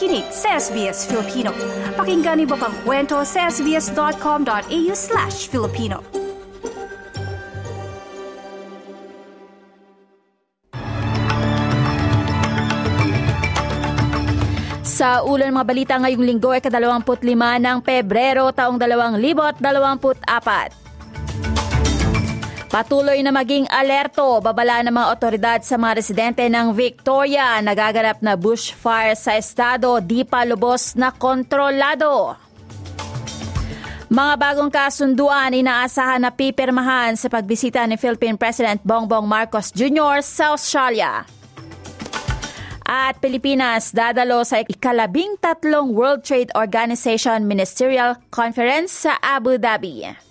nakikinig sa SBS Filipino. Pakinggan niyo pang kwento sa sbs.com.au slash Filipino. Sa ulan mga balita ngayong linggo ay kadalawamput lima ng Pebrero taong 2024. Patuloy na maging alerto, babala ng mga otoridad sa mga residente ng Victoria. Nagaganap na bushfire sa estado, di pa lubos na kontrolado. Mga bagong kasunduan inaasahan na pipirmahan sa pagbisita ni Philippine President Bongbong Marcos Jr. sa Australia. At Pilipinas dadalo sa ikalabing tatlong World Trade Organization Ministerial Conference sa Abu Dhabi.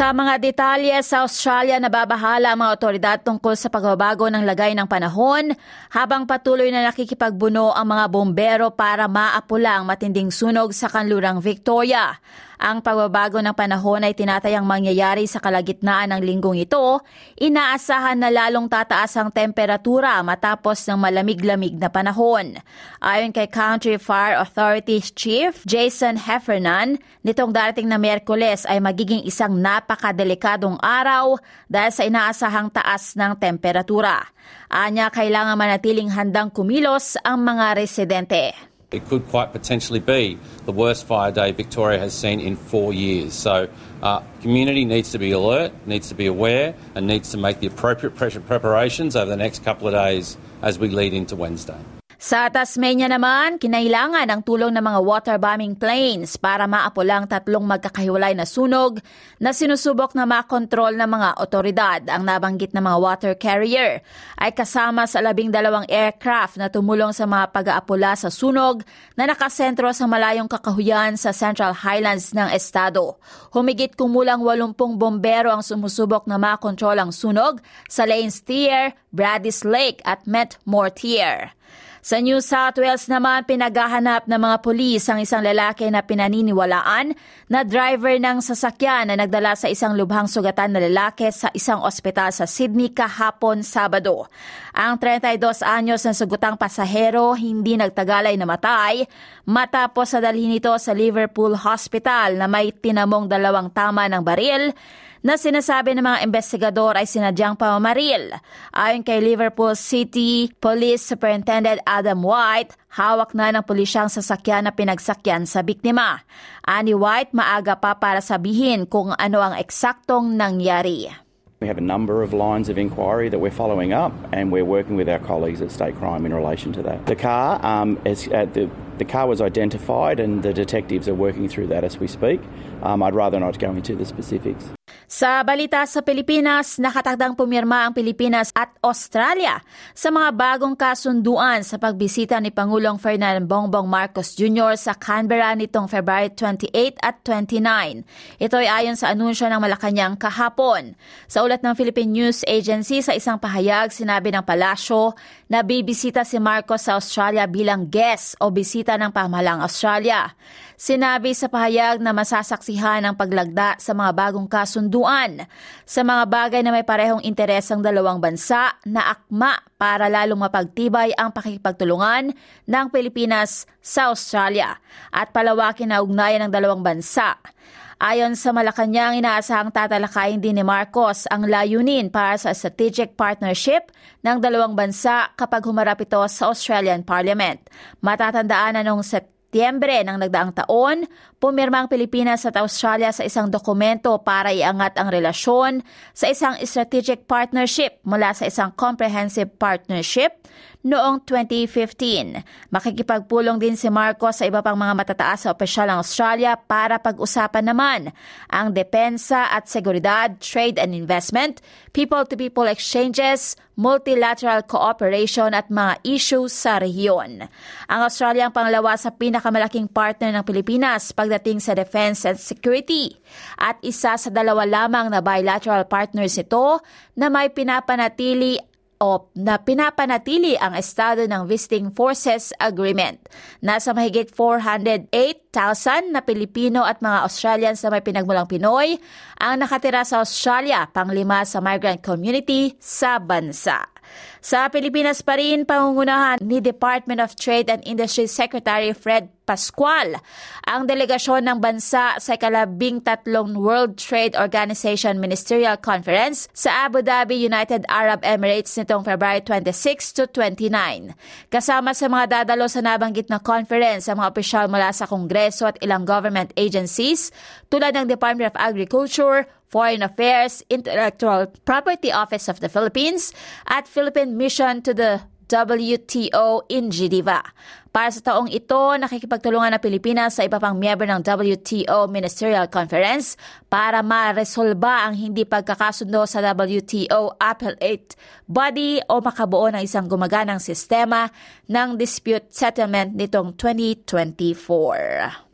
Sa mga detalye sa Australia, nababahala ang mga otoridad tungkol sa pagbabago ng lagay ng panahon habang patuloy na nakikipagbuno ang mga bombero para maapula ang matinding sunog sa kanlurang Victoria. Ang pagbabago ng panahon ay tinatayang mangyayari sa kalagitnaan ng linggong ito. Inaasahan na lalong tataas ang temperatura matapos ng malamig-lamig na panahon. Ayon kay Country Fire Authority Chief Jason Heffernan, nitong darating na Merkules ay magiging isang napakadelikadong araw dahil sa inaasahang taas ng temperatura. Anya, kailangan manatiling handang kumilos ang mga residente. It could quite potentially be the worst fire day Victoria has seen in four years. So, uh, community needs to be alert, needs to be aware, and needs to make the appropriate pressure preparations over the next couple of days as we lead into Wednesday. Sa Tasmania naman, kinailangan ang tulong ng mga waterbombing planes para maapulang tatlong magkakahiwalay na sunog na sinusubok na makontrol ng mga otoridad. Ang nabanggit na mga water carrier ay kasama sa labing dalawang aircraft na tumulong sa mga pag-aapula sa sunog na nakasentro sa malayong kakahuyan sa Central Highlands ng estado. Humigit kumulang 80 bombero ang sumusubok na makontrol ang sunog sa Lanes Tier, Bradis Lake at Met Mortier. Sa New South Wales naman, pinaghahanap ng mga pulis ang isang lalaki na pinaniniwalaan na driver ng sasakyan na nagdala sa isang lubhang sugatan na lalaki sa isang ospital sa Sydney kahapon Sabado. Ang 32 anyos na sugutang pasahero hindi nagtagalay na matay matapos sa dalhin ito sa Liverpool Hospital na may tinamong dalawang tama ng baril na sinasabi ng mga investigador ay sinadyang pamamaril. Ayon kay Liverpool City Police Superintendent Adam White, hawak na ng pulisyang sasakyan na pinagsakyan sa biktima. Ani White, maaga pa para sabihin kung ano ang eksaktong nangyari. We have a number of lines of inquiry that we're following up, and we're working with our colleagues at State Crime in relation to that. The car, um, is, uh, the, the car was identified, and the detectives are working through that as we speak. Um, I'd rather not go into the specifics. Sa balita sa Pilipinas, nakatakdang pumirma ang Pilipinas at Australia sa mga bagong kasunduan sa pagbisita ni Pangulong Ferdinand Bongbong Marcos Jr. sa Canberra nitong February 28 at 29. Ito ay ayon sa anunsyo ng Malacanang kahapon. Sa ulat ng Philippine News Agency sa isang pahayag, sinabi ng palasyo na bibisita si Marcos sa Australia bilang guest o bisita ng pamahalang Australia. Sinabi sa pahayag na masasaksihan ang paglagda sa mga bagong kasunduan sa mga bagay na may parehong interes ang dalawang bansa na akma para lalong mapagtibay ang pakikipagtulungan ng Pilipinas sa Australia at palawakin na ugnayan ng dalawang bansa. Ayon sa Malacanang, inaasahang tatalakayin din ni Marcos ang layunin para sa strategic partnership ng dalawang bansa kapag humarap ito sa Australian Parliament. Matatandaan na noong September Setyembre ng nagdaang taon, pumirma ang Pilipinas at Australia sa isang dokumento para iangat ang relasyon sa isang strategic partnership mula sa isang comprehensive partnership noong 2015. Makikipagpulong din si Marcos sa iba pang mga matataas sa opisyal ng Australia para pag-usapan naman ang depensa at seguridad, trade and investment, people-to-people exchanges, multilateral cooperation at mga issues sa rehiyon. Ang Australia ang pangalawa sa pinakamalaking partner ng Pilipinas pagdating sa defense and security at isa sa dalawa lamang na bilateral partners ito na may pinapanatili o na pinapanatili ang estado ng Visiting Forces Agreement. Nasa mahigit 408,000 na Pilipino at mga Australians na may pinagmulang Pinoy ang nakatira sa Australia, panglima sa migrant community sa bansa. Sa Pilipinas pa rin, pangungunahan ni Department of Trade and Industry Secretary Fred Pascual ang delegasyon ng bansa sa ikalabing tatlong World Trade Organization Ministerial Conference sa Abu Dhabi, United Arab Emirates nitong February 26 to 29. Kasama sa mga dadalo sa nabanggit na conference ang mga opisyal mula sa Kongreso at ilang government agencies tulad ng Department of Agriculture, Foreign Affairs, Intellectual Property Office of the Philippines at Philippine Mission to the WTO in Geneva. Para sa taong ito, nakikipagtulungan ng Pilipinas sa iba pang miyembro ng WTO Ministerial Conference para maresolba ang hindi pagkakasundo sa WTO Appellate Body o makabuo ng isang gumaganang sistema ng dispute settlement nitong 2024.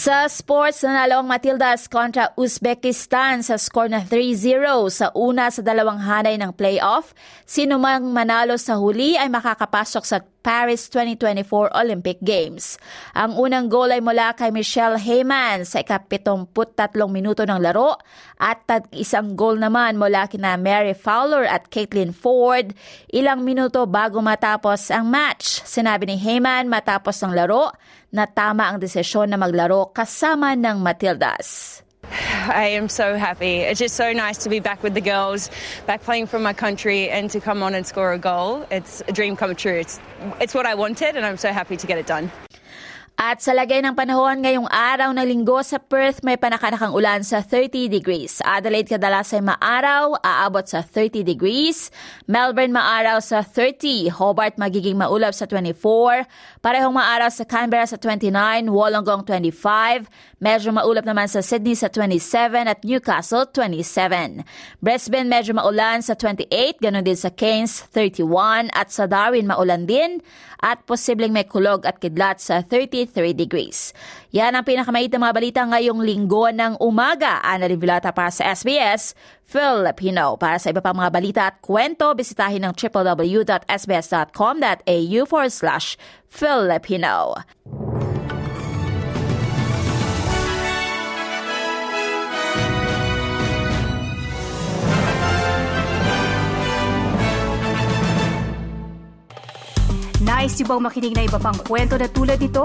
Sa sports, nanalo ang Matildas kontra Uzbekistan sa score na 3-0 sa una sa dalawang hanay ng playoff. Sino mang manalo sa huli ay makakapasok sa Paris 2024 Olympic Games. Ang unang goal ay mula kay Michelle Heyman sa ikapitumput-tatlong minuto ng laro at isang goal naman mula kina Mary Fowler at Caitlin Ford ilang minuto bago matapos ang match. Sinabi ni Heyman matapos ng laro na tama ang desisyon na maglaro kasama ng Matildas. I am so happy. It's just so nice to be back with the girls, back playing for my country, and to come on and score a goal. It's a dream come true. It's, it's what I wanted, and I'm so happy to get it done. At sa lagay ng panahon ngayong araw ng linggo sa Perth may panakanakang ulan sa 30 degrees. Adelaide kadalas ay maaraw, aabot sa 30 degrees. Melbourne maaraw sa 30. Hobart magiging maulap sa 24. Parehong maaraw sa Canberra sa 29. Wollongong 25. Medyo maulap naman sa Sydney sa 27 at Newcastle 27. Brisbane medyo maulan sa 28. Ganon din sa Cairns 31 at sa Darwin maulan din at posibleng may kulog at kidlat sa 33 degrees. Yan ang pinakamait na mga balita ngayong linggo ng umaga. Ana Vilata para sa SBS Filipino. Para sa iba pang mga balita at kwento, bisitahin ang www.sbs.com.au forward slash Filipino. Nice yung bang makinig na iba pang kwento na tulad ito?